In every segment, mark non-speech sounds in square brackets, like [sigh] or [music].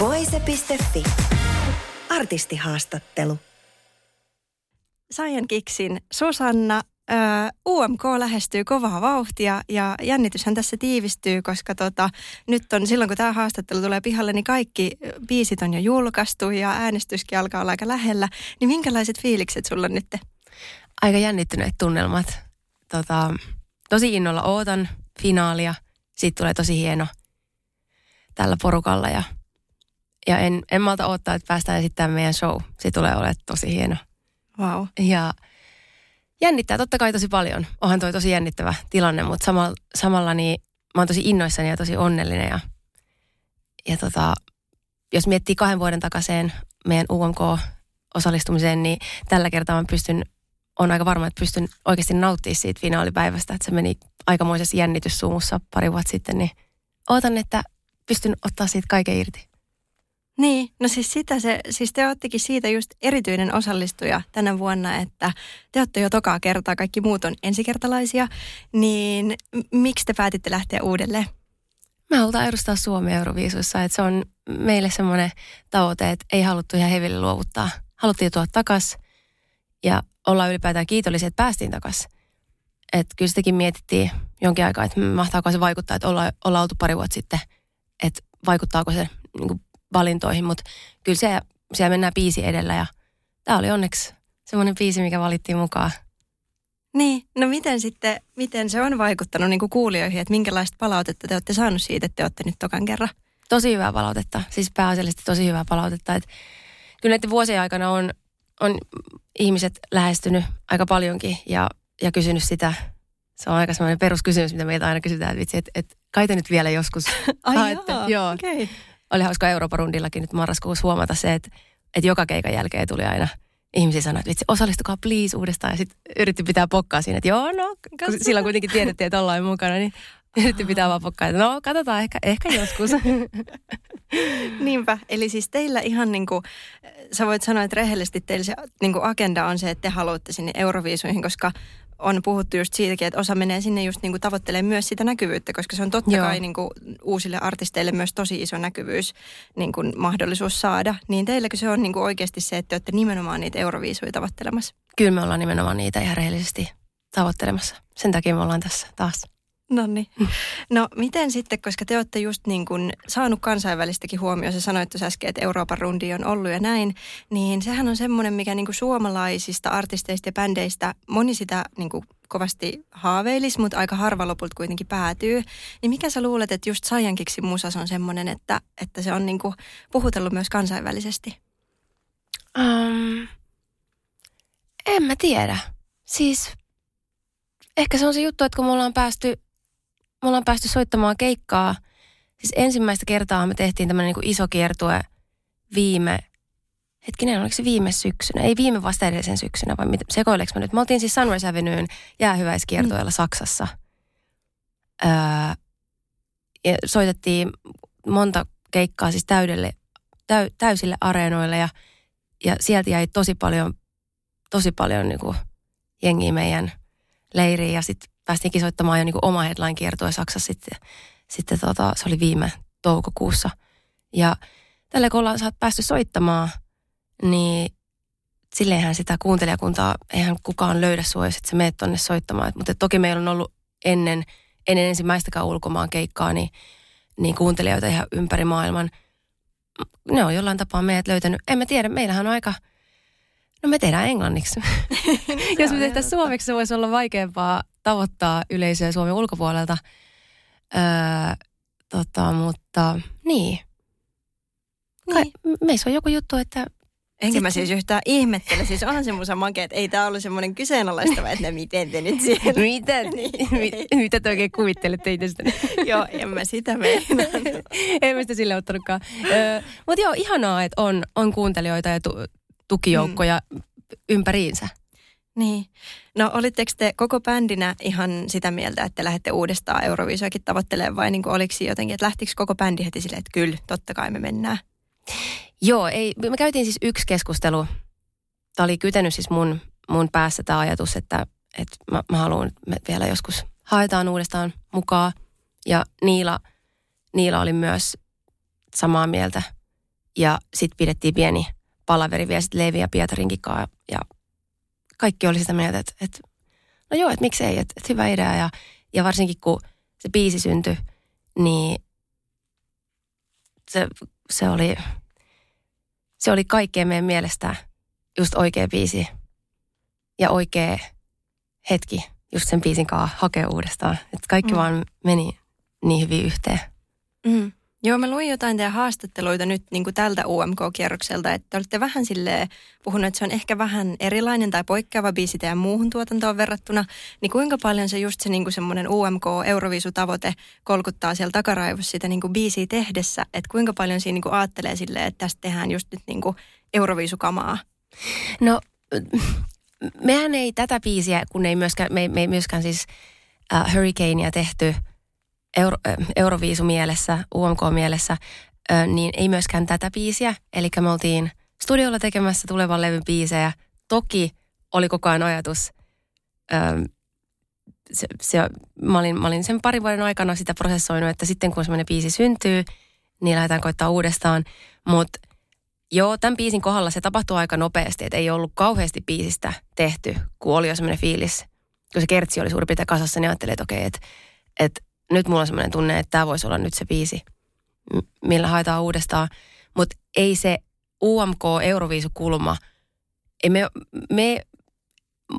Voise.fi. Artistihaastattelu. Science Kiksin Susanna. Ö, UMK lähestyy kovaa vauhtia ja jännityshän tässä tiivistyy, koska tota, nyt on silloin kun tämä haastattelu tulee pihalle, niin kaikki biisit on jo julkaistu ja äänestyskin alkaa olla aika lähellä. Niin minkälaiset fiilikset sulla on nyt? Aika jännittyneet tunnelmat. Tota, tosi innolla ootan finaalia. Siitä tulee tosi hieno tällä porukalla ja, ja en, en malta odottaa, että päästään esittämään meidän show. Se tulee olemaan tosi hieno. Wow. Ja jännittää totta kai tosi paljon. Onhan toi tosi jännittävä tilanne, mutta samalla, samalla niin mä oon tosi innoissani ja tosi onnellinen. Ja, ja tota, jos miettii kahden vuoden takaisin meidän UMK-osallistumiseen, niin tällä kertaa mä pystyn, on aika varma, että pystyn oikeasti nauttimaan siitä finaalipäivästä. Että se meni aikamoisessa jännityssuumussa pari vuotta sitten, niin ootan, että pystyn ottaa siitä kaiken irti. Niin, no siis sitä se, siis te oottekin siitä just erityinen osallistuja tänä vuonna, että te olette jo tokaa kertaa, kaikki muut on ensikertalaisia, niin miksi te päätitte lähteä uudelleen? Me halutaan edustaa Suomea Euroviisuissa, että se on meille semmoinen tavoite, että ei haluttu ihan heville luovuttaa. Haluttiin tuoda takas ja olla ylipäätään kiitollisia, että päästiin takas. Että kyllä sitäkin mietittiin jonkin aikaa, että mahtaako se vaikuttaa, että olla, ollaan oltu pari vuotta sitten, että vaikuttaako se niin kuin valintoihin, mutta kyllä se, siellä mennään biisi edellä ja tämä oli onneksi semmoinen biisi, mikä valittiin mukaan. Niin, no miten sitten, miten se on vaikuttanut niin kuin kuulijoihin, että minkälaista palautetta te olette saanut siitä, että te olette nyt tokan kerran? Tosi hyvää palautetta, siis pääasiallisesti tosi hyvää palautetta. Että kyllä näiden vuosien aikana on, on ihmiset lähestynyt aika paljonkin ja, ja kysynyt sitä. Se on aika semmoinen peruskysymys, mitä meiltä aina kysytään, että, vitsi, että, että kai te nyt vielä joskus [laughs] Ai haette. joo, joo. Okay. Oli hauska Euroopan rundillakin nyt marraskuussa huomata se, että, että joka keikan jälkeen tuli aina ihmisiä sanoa, että vitsi, osallistukaa please uudestaan. Ja sitten yritti pitää pokkaa siinä, että joo, no, kun silloin kuitenkin tiedettiin, että ollaan mukana, niin yritti pitää vaan pokkaa, että no, katsotaan ehkä, ehkä joskus. [laughs] Niinpä, eli siis teillä ihan niin kuin, sä voit sanoa, että rehellisesti teillä se niin kuin agenda on se, että te haluatte sinne Euroviisuihin, koska on puhuttu just siitäkin, että osa menee sinne just niin kuin tavoittelee myös sitä näkyvyyttä, koska se on totta Joo. kai niin kuin uusille artisteille myös tosi iso näkyvyys niin kuin mahdollisuus saada. Niin teilläkö se on niin kuin oikeasti se, että te olette nimenomaan niitä euroviisuja tavoittelemassa? Kyllä me ollaan nimenomaan niitä ihan rehellisesti tavoittelemassa. Sen takia me ollaan tässä taas. No niin. No miten sitten, koska te olette just niin kuin saanut kansainvälistäkin huomioon, sä sanoit tuossa äsken, että Euroopan rundi on ollut ja näin, niin sehän on semmoinen, mikä niin kuin suomalaisista artisteista ja bändeistä, moni sitä niin kuin kovasti haaveilisi, mutta aika harva lopulta kuitenkin päätyy. Niin mikä sä luulet, että just Saijankiksi musas on semmoinen, että, että se on niin kuin puhutellut myös kansainvälisesti? Um, en mä tiedä. Siis ehkä se on se juttu, että kun me ollaan päästy, me ollaan päästy soittamaan keikkaa, siis ensimmäistä kertaa me tehtiin tämmöinen niin iso kiertue viime, hetkinen, oliko se viime syksynä? Ei viime vasta edellisen syksynä, vai mitä, sekoileeko mä nyt? Me oltiin siis Sunrise Avenuen jäähyväiskiertueella mm. Saksassa. Öö, ja soitettiin monta keikkaa siis täydelle, täy, täysille areenoille ja, ja sieltä jäi tosi paljon, tosi paljon niin kuin jengiä meidän leiriin ja sitten päästiin soittamaan jo niin kuin oma headline kiertue Saksassa sitten, sitten tota, se oli viime toukokuussa. Ja tällä kun ollaan saat päästy soittamaan, niin silleenhän sitä kuuntelijakuntaa, eihän kukaan löydä sua, jos et sä meet tonne soittamaan. Mutta toki meillä on ollut ennen, ennen ensimmäistäkään ulkomaan keikkaa, niin, niin kuuntelijoita ihan ympäri maailman. Ne on jollain tapaa meidät löytänyt. En mä tiedä, meillähän on aika, no me tehdään englanniksi. [laughs] jos me tehtäisiin suomeksi, se voisi olla vaikeampaa tavoittaa yleisöä Suomen ulkopuolelta. Öö, tota, mutta niin. Kai, Niin. Meissä on joku juttu, että Enkä mä siis yhtään ihmettele. Siis onhan se musa makea, että ei tää ollut semmoinen kyseenalaistava, että ne miten te nyt siellä. [laughs] Mitä, [laughs] niin. mitä te oikein kuvittelette itsestä? joo, en mä sitä meinaa. en mä sitä sille ottanutkaan. Mutta joo, ihanaa, että on, on kuuntelijoita ja tu, tukijoukkoja mm. ympäriinsä. Niin. No olitteko te koko bändinä ihan sitä mieltä, että lähdette uudestaan Euroviisuakin tavoittelemaan vai niin oliko jotenkin, että lähtikö koko bändi heti silleen, että kyllä, totta kai me mennään? Joo, ei, me käytiin siis yksi keskustelu. Tämä oli kytenyt siis mun, mun päässä tämä ajatus, että, että mä, mä haluan, että me vielä joskus haetaan uudestaan mukaan. Ja Niila, Niila oli myös samaa mieltä. Ja sitten pidettiin pieni palaveri vielä sitten Levi ja Pietarinkin kanssa. Ja kaikki oli sitä mieltä, että, että no joo, että miksei, että, että hyvä idea. Ja, ja varsinkin kun se biisi syntyi, niin se, se oli se oli kaikkeen meidän mielestä just oikea biisi ja oikea hetki just sen biisin kanssa hakea uudestaan. Että kaikki mm. vaan meni niin hyvin yhteen. Mm. Joo, mä luin jotain teidän haastatteluita nyt niin kuin tältä UMK-kierrokselta, että olette vähän silleen puhunut, että se on ehkä vähän erilainen tai poikkeava biisi teidän muuhun tuotantoon verrattuna. Niin kuinka paljon se just se niin kuin semmoinen UMK-euroviisutavoite kolkuttaa siellä takaraivossa sitä niin kuin biisiä tehdessä, että kuinka paljon siinä niin kuin ajattelee silleen, että tästä tehdään just nyt niin kuin euroviisukamaa? No, mehän ei tätä biisiä, kun ei myöskään, me, me ei myöskään siis uh, Hurricanea tehty – Euro, Euroviisu mielessä, UMK mielessä, niin ei myöskään tätä biisiä. Eli me oltiin studiolla tekemässä tulevan levyn biisejä. Toki oli koko ajan ajatus, se, se, mä, olin, mä olin sen parin vuoden aikana sitä prosessoinut, että sitten kun semmoinen biisi syntyy, niin lähdetään koittaa uudestaan. Mutta joo, tämän biisin kohdalla se tapahtui aika nopeasti, että ei ollut kauheasti biisistä tehty, kun oli jo semmoinen fiilis. Kun se kertsi oli suurin piirtein kasassa, niin ajattelin, että okei, että, että nyt mulla on semmoinen tunne, että tämä voisi olla nyt se biisi, millä haetaan uudestaan. Mutta ei se UMK-euroviisukulma, ei me, me,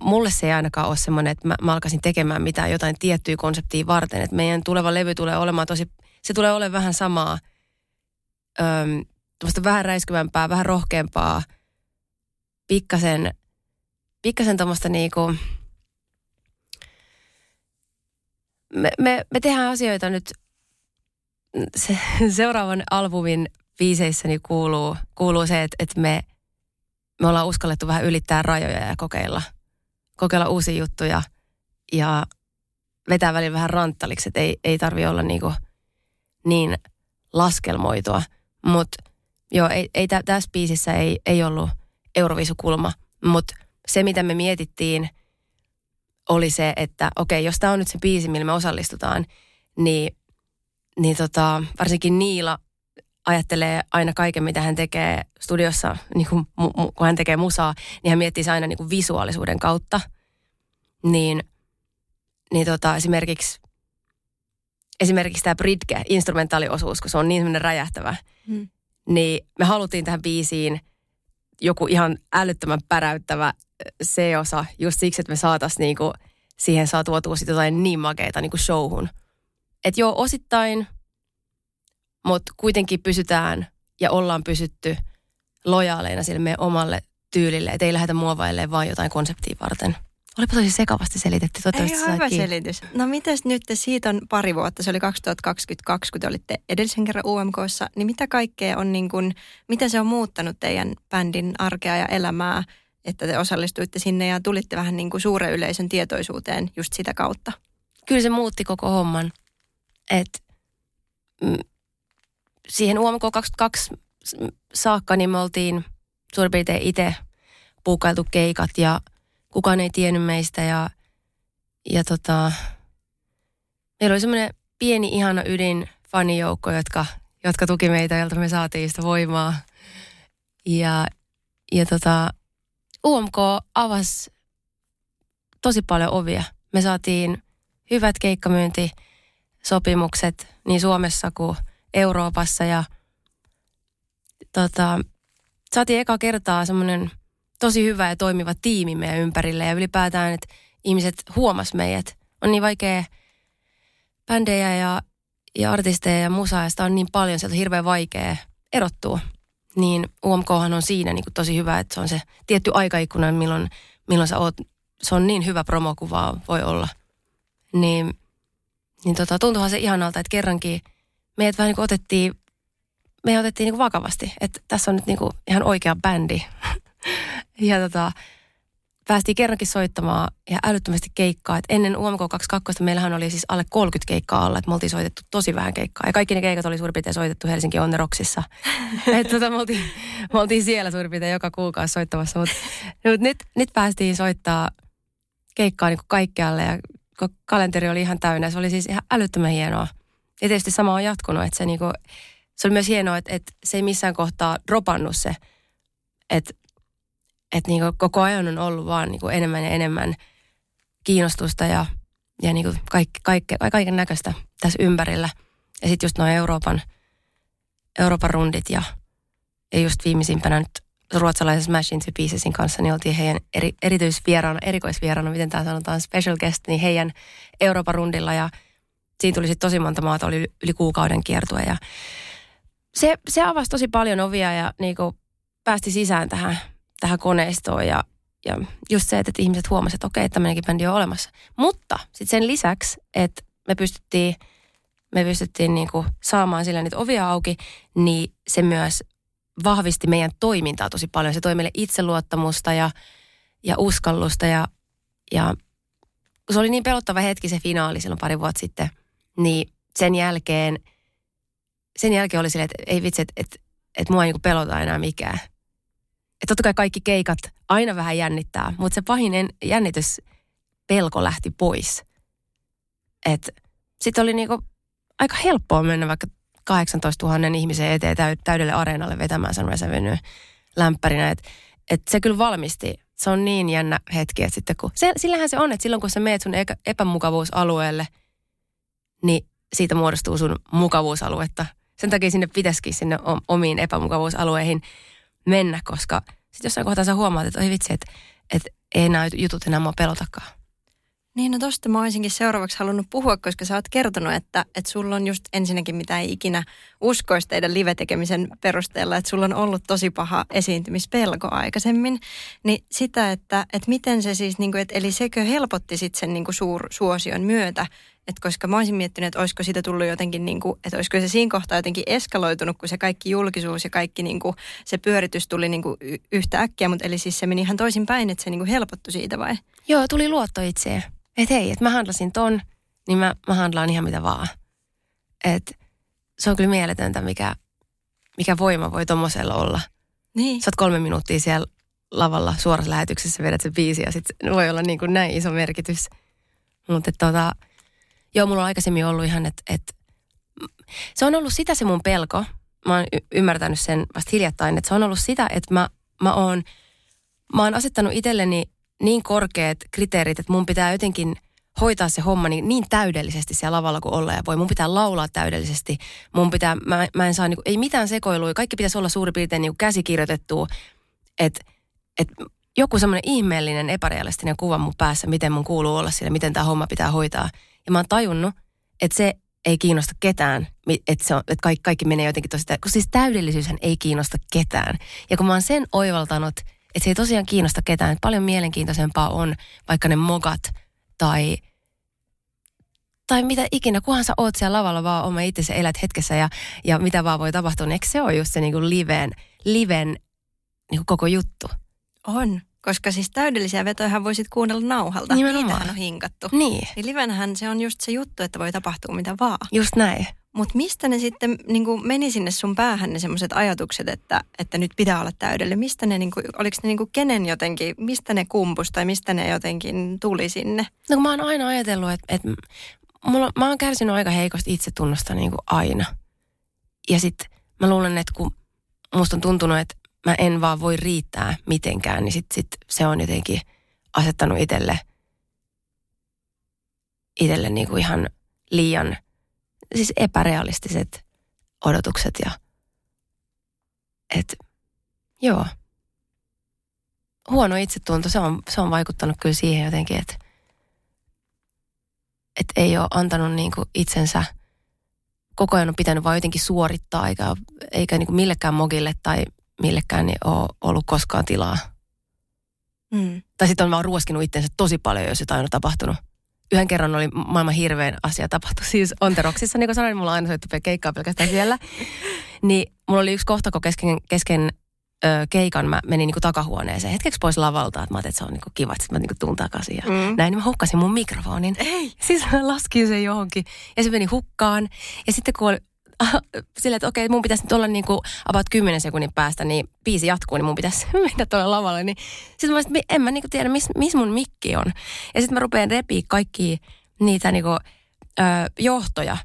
mulle se ei ainakaan ole semmoinen, että mä, mä alkaisin tekemään mitään jotain tiettyä konseptia varten. Että meidän tuleva levy tulee olemaan tosi, se tulee olemaan vähän samaa, öm, vähän räiskyvämpää, vähän rohkeampaa, pikkasen, pikkasen tuommoista niinku, me, me, me tehdään asioita nyt, se, seuraavan albumin biiseissäni kuuluu, kuuluu se, että, että me, me ollaan uskallettu vähän ylittää rajoja ja kokeilla, kokeilla uusia juttuja ja vetää välillä vähän ranttaliksi, että ei, ei tarvi olla niinku niin laskelmoitua. Mutta joo, ei, ei tä, tässä biisissä ei, ei ollut Euroviisukulma, mutta se mitä me mietittiin – oli se, että okei, jos tämä on nyt se biisi, millä me osallistutaan, niin, niin tota, varsinkin Niila ajattelee aina kaiken, mitä hän tekee studiossa, niin kun, kun hän tekee musaa, niin hän miettii se aina niin kuin visuaalisuuden kautta. Niin, niin tota, esimerkiksi, esimerkiksi tämä Bridge, instrumentaaliosuus, kun se on niin semmoinen räjähtävä, hmm. niin me haluttiin tähän biisiin joku ihan älyttömän päräyttävä se-osa just siksi, että me saataisiin niinku siihen saa tuotua sitten jotain niin makeita niinku showhun. Että joo, osittain, mutta kuitenkin pysytään ja ollaan pysytty lojaaleina sille meidän omalle tyylille, että ei lähdetä muovailemaan vaan jotain konseptia varten. Olipa tosi sekavasti selitetty. Ei ole hyvä selitys. No mitäs nyt siitä on pari vuotta, se oli 2022, kun te olitte edellisen kerran UMKssa, niin mitä kaikkea on niin kuin, mitä se on muuttanut teidän bändin arkea ja elämää – että te osallistuitte sinne ja tulitte vähän niin kuin suuren yleisön tietoisuuteen just sitä kautta? Kyllä se muutti koko homman. Et, mm, siihen UMK 22 saakka niin me oltiin suurin piirtein itse puukailtu keikat ja kukaan ei tiennyt meistä ja, ja tota, meillä oli semmoinen pieni ihana ydin fanijoukko, jotka, jotka tuki meitä, joilta me saatiin sitä voimaa. Ja, ja tota, UMK avasi tosi paljon ovia. Me saatiin hyvät keikkamyyntisopimukset niin Suomessa kuin Euroopassa ja tota, saatiin eka kertaa semmoinen tosi hyvä ja toimiva tiimi meidän ympärille ja ylipäätään, että ihmiset huomas meidät. On niin vaikea bändejä ja, ja artisteja ja musaajasta on niin paljon, sieltä on hirveän vaikea erottua. niin UMKhan on siinä niin kuin tosi hyvä, että se on se tietty aikaikkuna, milloin, milloin sä oot, se on niin hyvä promokuva voi olla. Niin, niin tota, tuntuuhan se ihanalta, että kerrankin meidät vähän niin kuin otettiin, me otettiin niin kuin vakavasti, että tässä on nyt niin kuin ihan oikea bändi. Ja tota, päästiin kerrankin soittamaan ja älyttömästi keikkaa. Et ennen UMK 22 meillähän oli siis alle 30 keikkaa alla, että me oltiin soitettu tosi vähän keikkaa. Ja kaikki ne keikat oli suurin piirtein soitettu Helsinki Onneroksissa. [laughs] että tota, me, oltiin, me oltiin siellä suurin piirtein joka kuukausi soittamassa. Mutta mut nyt, nyt päästiin soittaa keikkaa niin kuin kaikkialle ja kalenteri oli ihan täynnä. Se oli siis ihan älyttömän hienoa. Ja tietysti sama on jatkunut, että se, niin kuin, se oli myös hienoa, että, että se ei missään kohtaa dropannut se, että että niin koko ajan on ollut vaan niin enemmän ja enemmän kiinnostusta ja, ja niin kaikki, kaikke, kaiken näköistä tässä ympärillä. Ja sitten just nuo Euroopan, Euroopan rundit ja, ja just viimeisimpänä nyt ruotsalaisen Smash Into Piecesin kanssa, niin oltiin heidän eri, erityisvieraana, erikoisvieraana, miten tämä sanotaan, special guest, niin heidän Euroopan rundilla ja siinä tuli sitten tosi monta maata, oli yli kuukauden kiertue ja se, se avasi tosi paljon ovia ja niin päästi sisään tähän tähän koneistoon ja, ja just se, että ihmiset huomasivat, että okei, tämmöinenkin bändi on olemassa. Mutta sitten sen lisäksi, että me pystyttiin, me pystyttiin niinku saamaan sillä niitä ovia auki, niin se myös vahvisti meidän toimintaa tosi paljon. Se toi meille itseluottamusta ja, ja uskallusta ja, ja se oli niin pelottava hetki se finaali silloin pari vuotta sitten, niin sen jälkeen, sen jälkeen oli silleen, että ei vitsi, että, että, että mua ei niin pelota enää mikään että totta kai kaikki keikat aina vähän jännittää, mutta se pahin jännitys pelko lähti pois. Sitten oli niinku aika helppoa mennä vaikka 18 000 ihmisen eteen täydelle areenalle vetämään sen Resevenue lämpärinä. Että et se kyllä valmisti. Se on niin jännä hetki, että sitten kun, se, sillähän se on, että silloin kun sä meet sun epämukavuusalueelle, niin siitä muodostuu sun mukavuusaluetta. Sen takia sinne pitäisikin sinne omiin epämukavuusalueihin mennä, koska sitten jossain kohtaa sä huomaat, että oi vitsi, että, että ei nämä jutut enää mua pelotakaan. Niin, no tosta mä olisinkin seuraavaksi halunnut puhua, koska sä oot kertonut, että, että sulla on just ensinnäkin mitä ei ikinä uskoisi teidän live-tekemisen perusteella, että sulla on ollut tosi paha esiintymispelko aikaisemmin. Niin sitä, että, että miten se siis, niin kuin, että, eli sekö helpotti sitten sen niin kuin suur, suosion myötä, et koska mä olisin miettinyt, että olisiko siitä tullut jotenkin, niin kuin, että olisiko se siinä kohtaa jotenkin eskaloitunut, kun se kaikki julkisuus ja kaikki niin kuin, se pyöritys tuli niin kuin yhtä äkkiä, mutta eli siis se meni ihan toisin päin, että se niin kuin helpottui siitä vai? Joo, tuli luotto itseen. Että hei, että mä handlasin ton, niin mä, mä handlaan ihan mitä vaan. Et se on kyllä mieletöntä, mikä, mikä voima voi tommosella olla. Niin. Sä oot kolme minuuttia siellä lavalla suorassa lähetyksessä, vedät se biisi ja sitten voi olla niin kuin näin iso merkitys. Mutta tota, Joo, mulla on aikaisemmin ollut ihan, että, että se on ollut sitä se mun pelko. Mä oon y- ymmärtänyt sen vasta hiljattain, että se on ollut sitä, että mä, mä, oon, mä oon asettanut itselleni niin korkeat kriteerit, että mun pitää jotenkin hoitaa se homma niin, niin täydellisesti siellä lavalla kuin olla ja voi. Mun pitää laulaa täydellisesti. Mun pitää, mä, mä en saa, niin kuin, ei mitään sekoilua. Kaikki pitäisi olla suurin piirtein niin käsikirjoitettua. Että et joku semmoinen ihmeellinen epärealistinen kuva mun päässä, miten mun kuuluu olla siellä, miten tämä homma pitää hoitaa – ja mä oon tajunnut, että se ei kiinnosta ketään, että, se on, että kaikki, kaikki menee jotenkin tosi, kun siis täydellisyyshän ei kiinnosta ketään. Ja kun mä oon sen oivaltanut, että se ei tosiaan kiinnosta ketään, että paljon mielenkiintoisempaa on vaikka ne mogat tai, tai mitä ikinä, kunhan sä oot siellä lavalla vaan oma itse elät hetkessä ja, ja mitä vaan voi tapahtua, niin eikö se ole just se niin kuin liven, liven niin kuin koko juttu? On. Koska siis täydellisiä vetoja voisit kuunnella nauhalta. Nimenomaan. Niitähän on hinkattu. Niin. Niin livenhän se on just se juttu, että voi tapahtua mitä vaan. Just näin. Mutta mistä ne sitten niin meni sinne sun päähän ne semmoiset ajatukset, että, että nyt pitää olla täydellinen? Mistä ne, niin kuin, oliko ne niin kuin kenen jotenkin, mistä ne kumpus tai mistä ne jotenkin tuli sinne? No kun mä oon aina ajatellut, että, että mulla, mä oon kärsinyt aika heikosti itsetunnosta niin kuin aina. Ja sitten mä luulen, että kun musta on tuntunut, että mä en vaan voi riittää mitenkään, niin sit, sit se on jotenkin asettanut itselle, itselle niin kuin ihan liian siis epärealistiset odotukset ja et, joo. Huono itsetunto, se on, se on vaikuttanut kyllä siihen jotenkin, että et ei ole antanut niin kuin itsensä – koko ajan on pitänyt vaan jotenkin suorittaa, eikä, eikä niin kuin millekään mogille tai millekään niin ole ollut koskaan tilaa. Mm. Tai sitten on vaan ruoskinut itsensä tosi paljon, jos jotain on tapahtunut. Yhden kerran oli maailman hirveän asia tapahtu. Siis Onteroksissa, niin kuin sanoin, mulla on aina soittu keikkaa pelkästään siellä. [laughs] Niin mulla oli yksi kohtako kesken, kesken ö, keikan, mä menin niin kuin takahuoneeseen hetkeksi pois lavalta, että mä ajattelin, että se on niin kuin kiva, että mä niin kuin tuun takaisin. Ja Mm. näin, niin mä hukkasin mun mikrofonin. Ei. Siis mä laskin sen johonkin ja se meni hukkaan. Ja sitten kun [laughs] silleen, että okei, mun pitäisi nyt olla niin kuin about 10 sekunnin päästä, niin biisi jatkuu, niin mun pitäisi [laughs] mennä tuolle lavalle. Niin sitten mä olisin, että en mä niin kuin tiedä, missä mis mun mikki on. Ja sitten mä rupean repiä kaikki niitä niin kuin, ö, johtoja.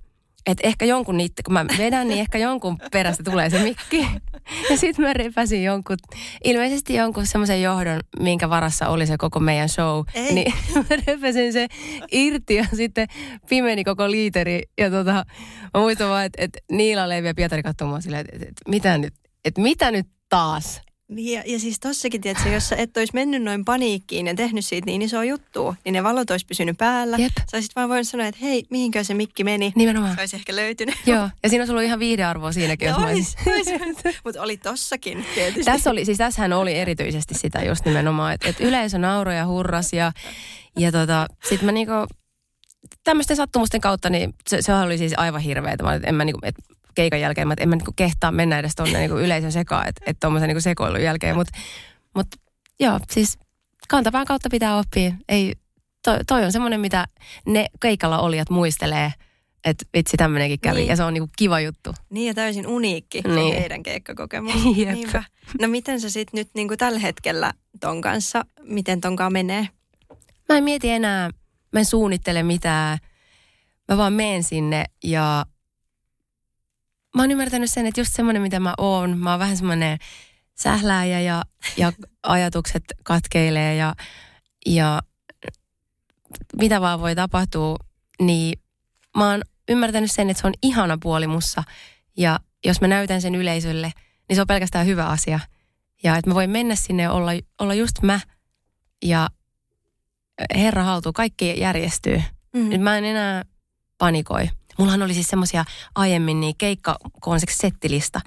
Että ehkä jonkun niitä, kun mä vedän, niin ehkä jonkun perästä tulee se mikki. Ja sitten mä repäsin jonkun, ilmeisesti jonkun semmoisen johdon, minkä varassa oli se koko meidän show. Ei. Niin mä repäsin se irti ja sitten pimeni koko liiteri. Ja tota, mä muistan vaan, että, että Niila, Leivi ja Pietari katsoi mua silleen, että, että, mitä nyt, että mitä nyt taas? Ja, ja siis tossakin, tiedätkö, jos sä et olisi mennyt noin paniikkiin ja tehnyt siitä niin isoa juttua, niin ne valot olisi pysynyt päällä. Jep. Sä olisit vaan voinut sanoa, että hei, mihinkö se mikki meni. Nimenomaan. Se olisi ehkä löytynyt. Joo, ja siinä olisi ollut ihan viihdearvoa siinäkin, [laughs] jos mä olisin. Mutta oli tossakin tietysti. Tässä oli, siis tässähän oli erityisesti sitä just nimenomaan, että et yleisö nauroi ja hurras ja, ja tota, sit mä niinku, tämmöisten sattumusten kautta, niin se, se oli siis aivan hirveetä. Mä, en mä niinku, et keikan jälkeen, että en mä niinku kehtaa mennä edes tonne niinku yleisön sekaan, että et tommosen niinku sekoilun jälkeen. Mutta mut, joo, siis kantapään kautta pitää oppia. Ei, toi, toi on semmoinen, mitä ne keikalla olijat muistelee, että vitsi tämmöinenkin kävi. Niin. Ja se on niinku kiva juttu. Niin ja täysin uniikki Niin. niin. heidän keikkakokemus. [laughs] Jep. Niinpä. No miten sä sitten nyt niinku tällä hetkellä ton kanssa, miten tonkaan menee? Mä en mieti enää, mä en suunnittele mitään. Mä vaan meen sinne ja mä oon ymmärtänyt sen, että just semmoinen mitä mä oon, mä oon vähän semmoinen sählääjä ja, ja ajatukset katkeilee ja, ja mitä vaan voi tapahtua, niin mä oon ymmärtänyt sen, että se on ihana puoli mussa ja jos mä näytän sen yleisölle, niin se on pelkästään hyvä asia. Ja että mä voin mennä sinne ja olla, olla just mä ja herra haltuu, kaikki järjestyy. Mm. Nyt mä en enää panikoi. Mullahan oli siis semmoisia aiemmin niin keikka, kun on se settilista,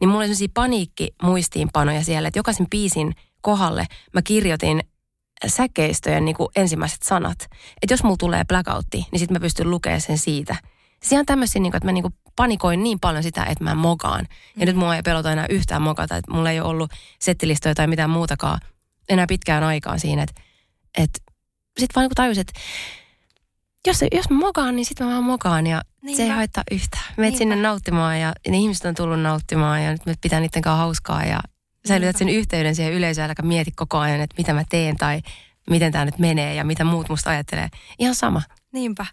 niin mulla oli semmoisia paniikkimuistiinpanoja siellä, että jokaisen biisin kohdalle mä kirjoitin säkeistöjen niin kuin ensimmäiset sanat. Että jos mulla tulee blackoutti, niin sitten mä pystyn lukemaan sen siitä. Se on tämmöisiä, niin kuin, että mä niin kuin panikoin niin paljon sitä, että mä mokaan. Ja Mm. nyt mua ei pelota enää yhtään mokata, että mulla ei ole ollut settilistoja tai mitään muutakaan enää pitkään aikaan siinä, että, että sitten vaan niin tajusin, että jos, jos mä mokaan, niin sitten mä vaan mokaan ja Niinpä. se ei haittaa yhtään. Meet sinne nauttimaan ja, ja ne ihmiset on tullut nauttimaan ja nyt me pitää niiden kanssa hauskaa ja säilytät sen yhteyden siihen yleisöön, äläkä mieti koko ajan, että mitä mä teen tai miten tämä nyt menee ja mitä muut musta ajattelee. Ihan sama. Niinpä.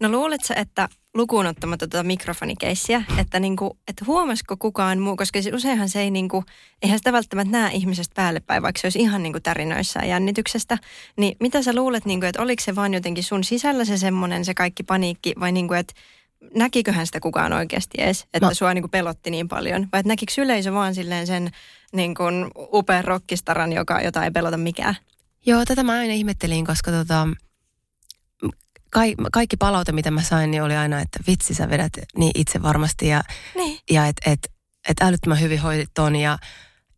No luuletko että lukuun ottamatta tuota mikrofonikeissiä, että, niinku, että huomasiko kukaan muu, koska se, useinhan se ei, niinku, eihän sitä välttämättä näe ihmisestä päälle päin, vaikka se olisi ihan niinku tärinöissä ja jännityksestä. Niin mitä sä luulet, niinku, että oliko se vaan jotenkin sun sisällä se semmoinen, se kaikki paniikki, vai niinku, että näkiköhän sitä kukaan oikeasti edes, että Mä- sua niinku pelotti niin paljon? Vai että näkikö yleisö vaan silleen sen niinku, upean rockistaran, joka, jota ei pelota mikään? Joo, tätä mä aina ihmettelin, koska tota, kai, kaikki palaute, mitä mä sain, niin oli aina, että vitsi sä vedät niin itse varmasti ja, Niin. ja että et, et älyttömän hyvin hoidit ton ja,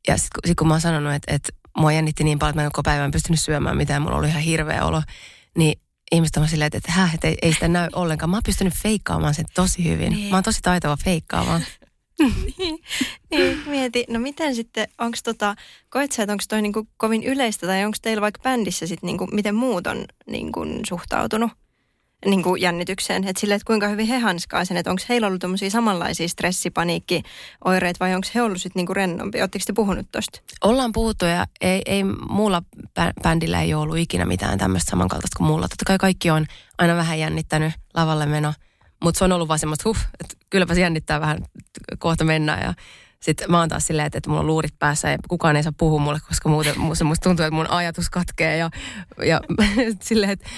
ja sitten sit kun mä oon sanonut, että et mua jännitti niin paljon, että mä en koko päivän pystynyt syömään mitään, mulla oli ihan hirveä olo, niin ihmiset on silleen, että, häh, että ei, ei sitä näy ollenkaan. Mä oon pystynyt feikkaamaan sen tosi hyvin. Niin. Mä oon tosi taitava feikkaamaan. [laughs] niin, niin, mieti. No miten sitten, onko tota, koet sä, että onko toi niinku kovin yleistä tai onko teillä vaikka bändissä sitten niinku, miten muut on niinku suhtautunut niinku jännitykseen? Että sille, että kuinka hyvin he hanskaa sen, että onko heillä ollut tommosia samanlaisia stressipaniikkioireita vai onko he ollut sitten niinku rennompi? Oletteko te puhunut tosta? Ollaan puhuttu ja ei, ei muulla bä- bändillä ei ole ollut ikinä mitään tämmöistä samankaltaista kuin mulla. Totta kai kaikki on aina vähän jännittänyt lavalle meno, mutta se on ollut vaan semmoista, huh, että kylläpä se jännittää vähän, kohta mennään ja sitten mä oon taas silleen, että, että mulla on luurit päässä ja kukaan ei saa puhua mulle, koska muuten musta, musta tuntuu, että mun ajatus katkee ja, ja [laughs] silleen, että,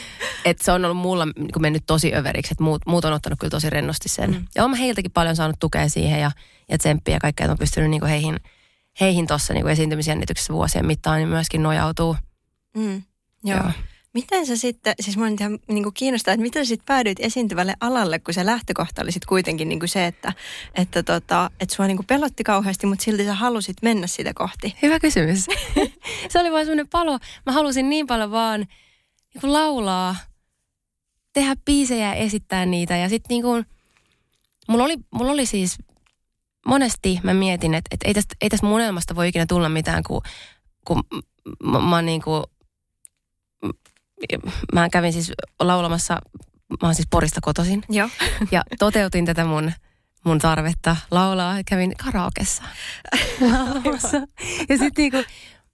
että se on ollut mulla niin kuin mennyt tosi överiksi, että muut, muut on ottanut kyllä tosi rennosti sen. Mm. Ja oon heiltäkin paljon saanut tukea siihen ja, ja tsemppiä ja kaikkea, että mä pystynyt niin heihin, heihin tuossa niin esiintymisjännityksessä vuosien mittaan niin myöskin nojautuu. Mm. Joo. Joo. Miten sä sitten, siis mä ihan niin kuin kiinnostaa, että miten sä sitten päädyit esiintyvälle alalle, kun se lähtökohta oli sitten kuitenkin niin kuin se, että, että, tota, että sua niin kuin pelotti kauheasti, mutta silti sä halusit mennä sitä kohti. Hyvä kysymys. [laughs] se oli vaan semmoinen palo. Mä halusin niin paljon vaan niin kuin laulaa, tehdä biisejä ja esittää niitä. Ja sitten niin kuin, mulla oli, mulla oli siis monesti mä mietin, että, että ei, tästä, ei tästä mun voi ikinä tulla mitään, kun, kun mä, mä niin kuin, mä kävin siis laulamassa, mä oon siis Porista kotoisin. Joo. Ja toteutin tätä mun, mun tarvetta laulaa. Kävin karaokessa laulamassa. Ja sitten niinku,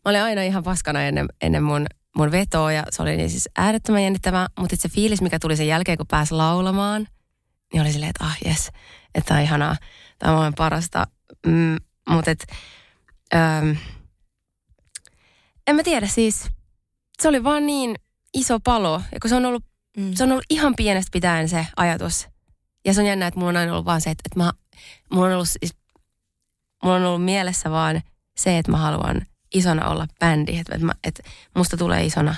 mä olin aina ihan paskana ennen, ennen mun, mun vetoa ja se oli niin siis äärettömän jännittävää. Mutta se fiilis, mikä tuli sen jälkeen, kun pääsi laulamaan, niin oli silleen, että ah jes, että tämä on ihanaa. Tämä on parasta. Mm, mutta et, ähm, en mä tiedä siis, se oli vaan niin iso palo. Ja kun se on ollut, mm. se on ollut ihan pienestä pitäen se ajatus. Ja se on jännä, että mulla on aina ollut vaan se, että, että mä, mulla on ollut, siis, mulla on ollut mielessä vaan se, että mä haluan isona olla bändi. Että, että, mä, että musta tulee isona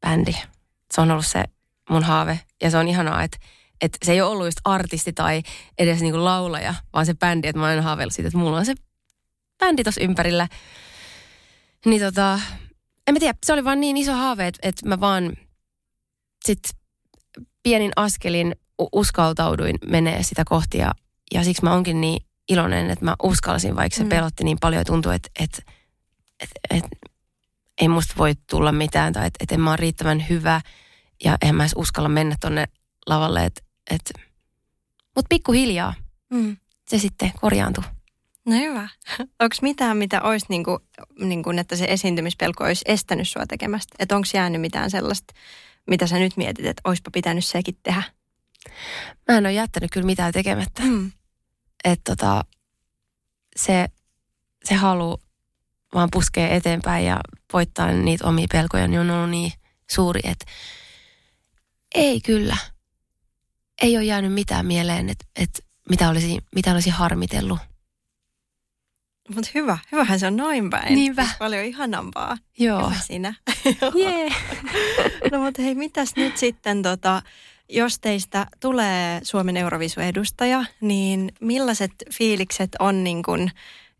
bändi. Se on ollut se mun haave. Ja se on ihanaa, että, että se ei ole ollut just artisti tai edes niinku laulaja, vaan se bändi. Että mä oon aina haaveillut siitä, että mulla on se bändi tuossa ympärillä. Niin tota, en mä tiedä, se oli vaan niin iso haave, että, että mä vaan sit pienin askelin uskaltauduin menee sitä kohti ja, ja siksi mä onkin niin iloinen, että mä uskalsin, vaikka se mm. pelotti niin paljon ja tuntui, että, että, että, että ei musta voi tulla mitään tai että, että en mä ole riittävän hyvä ja en mä edes uskalla mennä tonne lavalle. Että, että, mutta pikkuhiljaa mm. se sitten korjaantui. No hyvä. [laughs] Onko mitään, mitä olisi, niin kuin, niin kuin, että se esiintymispelko olisi estänyt sua tekemästä? Että onko jäänyt mitään sellaista, mitä sä nyt mietit, että olisipa pitänyt sekin tehdä? Mä en ole jättänyt kyllä mitään tekemättä. Mm. Että tota, se, se halu vaan puskee eteenpäin ja voittaa niitä omia pelkoja, niin on ollut niin suuri, että ei kyllä. Ei ole jäänyt mitään mieleen, että, että mitä, olisi, mitä olisi harmitellut. Mutta hyvä, hyvähän se on noin päin. Niinpä. Paljon ihanampaa. Joo. Hyvä sinä. [laughs] Yeah. [laughs] no mutta hei, mitäs nyt sitten, tota, jos teistä tulee Suomen Eurovisu-edustaja, niin millaiset fiilikset on niin kun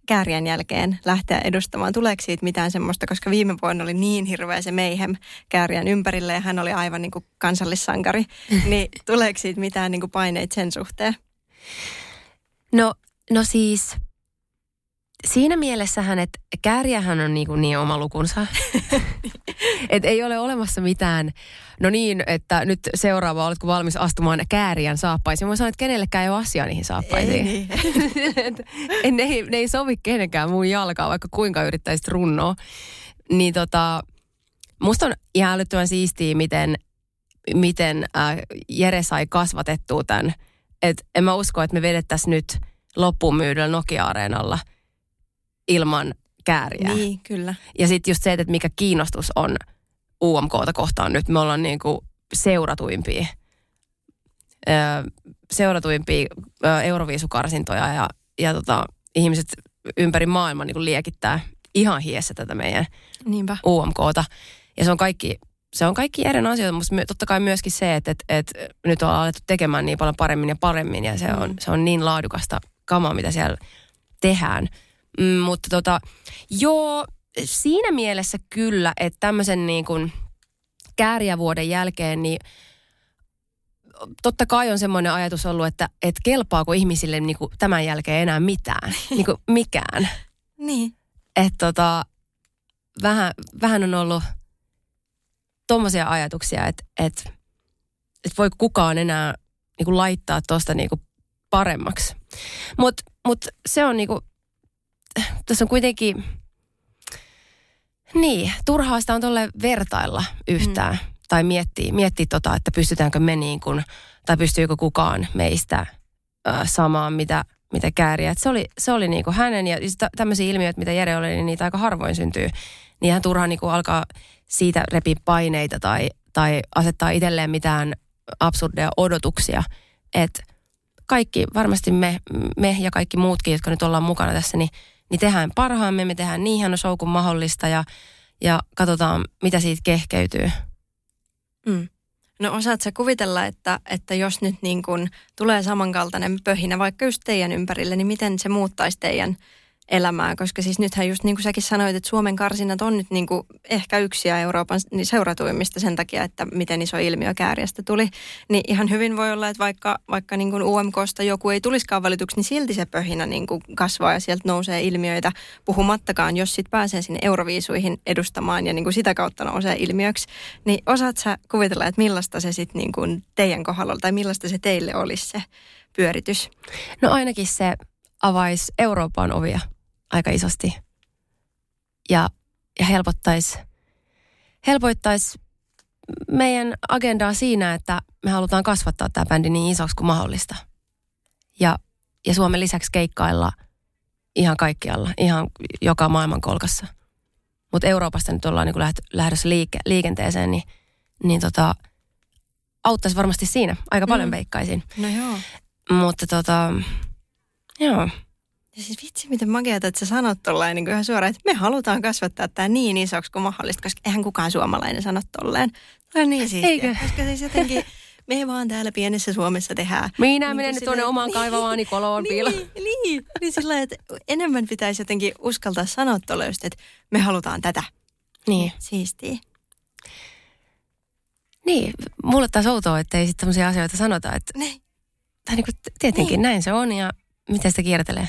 kärjen jälkeen lähteä edustamaan? Tuleeko siitä mitään semmoista, koska viime vuonna oli niin hirveä se meihem kärjen ympärille ja hän oli aivan niin kuin kansallissankari, [laughs] niin tuleeko siitä mitään niin kuin paineita sen suhteen? No, no siis siinä mielessähän, että kääriähän on niin, niin oma lukunsa. [laughs] että ei ole olemassa mitään, no niin, että nyt seuraava, oletko valmis astumaan kääriän saappaisiin. Mä sanon, että kenellekään ei ole asiaa niihin saappaisiin. Ei, niin. [laughs] ne, ei, ne ei sovi kenenkään muun jalkaa, vaikka kuinka yrittäisit runnoa. Niin tota, musta on ihan älyttömän siistiä, miten, miten äh, Jere sai kasvatettua tämän. Et en mä usko, että me vedettäisiin nyt loppuun myydellä Nokia-areenalla – ilman kääriä. Niin, kyllä. Ja sitten just se, että mikä kiinnostus on UMKta kohtaan nyt. Me ollaan niin kuin seuratuimpia, seuratuimpia euroviisukarsintoja ja, ja tota, ihmiset ympäri maailmaa niin liekittää ihan hiessä tätä meidän Niinpä. UMKta. Ja se on kaikki, se on kaikki eri asioita, mutta totta kai myöskin se, että, että, että nyt on alettu tekemään niin paljon paremmin ja paremmin ja se on, mm. se on niin laadukasta kamaa, mitä siellä tehdään. Mm, mutta tota, joo, siinä mielessä kyllä, että tämmöisen niin kuin kääriävuoden jälkeen, niin totta kai on semmoinen ajatus ollut, että, että kelpaako ihmisille niin kuin tämän jälkeen enää mitään, [laughs] niin kuin mikään. Niin. Että tota, vähän, vähän on ollut tuommoisia ajatuksia, että, että, että voi kukaan enää niin kuin laittaa tuosta niin kuin paremmaksi. Mutta mut se on niin kuin tässä on kuitenkin, niin, turhaa sitä on tuolle vertailla yhtään. Mm. Tai miettiä, miettiä tota, että pystytäänkö me niin kuin, tai pystyykö kukaan meistä äh, samaan, mitä, mitä kääriä. Et se oli, se oli niin kuin hänen, ja tämmöisiä ilmiöitä, mitä Jere oli, niin niitä aika harvoin syntyy. Niin ihan turhaa niin kuin alkaa siitä repiä paineita tai, tai asettaa itselleen mitään absurdeja odotuksia. Että kaikki, varmasti me, me ja kaikki muutkin, jotka nyt ollaan mukana tässä, niin niin tehdään parhaamme, me tehdään niin hieno show kuin mahdollista ja, ja katsotaan, mitä siitä kehkeytyy. Mm. No osaat sä kuvitella, että, että jos nyt niin kun tulee samankaltainen pöhinä vaikka just teidän ympärille, niin miten se muuttaisi teidän elämää, koska siis nythän just niin kuin säkin sanoit, että Suomen karsinnat on nyt niin kuin ehkä yksi ja Euroopan niin seuratuimmista sen takia, että miten iso ilmiö kääriästä tuli. Niin ihan hyvin voi olla, että vaikka, vaikka niin kuin UMKsta joku ei tulisikaan valituksi, niin silti se pöhinä niin kuin kasvaa ja sieltä nousee ilmiöitä, puhumattakaan, jos sitten pääsee sinne euroviisuihin edustamaan ja niin kuin sitä kautta nousee ilmiöksi. Niin osaat sä kuvitella, että millaista se sitten niin kuin teidän kohdalla tai millaista se teille olisi se pyöritys? No ainakin se avaisi Euroopan ovia aika isosti ja, ja helpottaisi helpoittais meidän agendaa siinä, että me halutaan kasvattaa tämä bändi niin isoksi kuin mahdollista. Ja, ja Suomen lisäksi keikkailla ihan kaikkialla, ihan joka maailman kolkassa. Mutta Euroopasta nyt ollaan niin läht, lähdössä liike, liikenteeseen, niin, niin tota, auttaisi varmasti siinä. Aika paljon mm. veikkaisin. No joo. Mutta tota, joo. Ja siis vitsi, miten makeata, että sä sanot tolleen niin ihan suoraan, että me halutaan kasvattaa tämä niin isoksi kuin mahdollista, koska eihän kukaan suomalainen sano tolleen. Tämä on niin siistiä, Eikö? koska siis jotenkin [laughs] me vaan täällä pienessä Suomessa tehdään. Minä niin menen nyt tuonne omaan kaivamaani koloon niin, piiloon. [laughs] niin, niin sillä että enemmän pitäisi jotenkin uskaltaa sanoa tuolle just, että me halutaan tätä. Niin. Siistiä. Niin, mulle taas outoa, että ei sitten tämmöisiä asioita sanota. Että, Niin. tai niin kuin, tietenkin Niin. näin se on ja miten sitä kiertelee.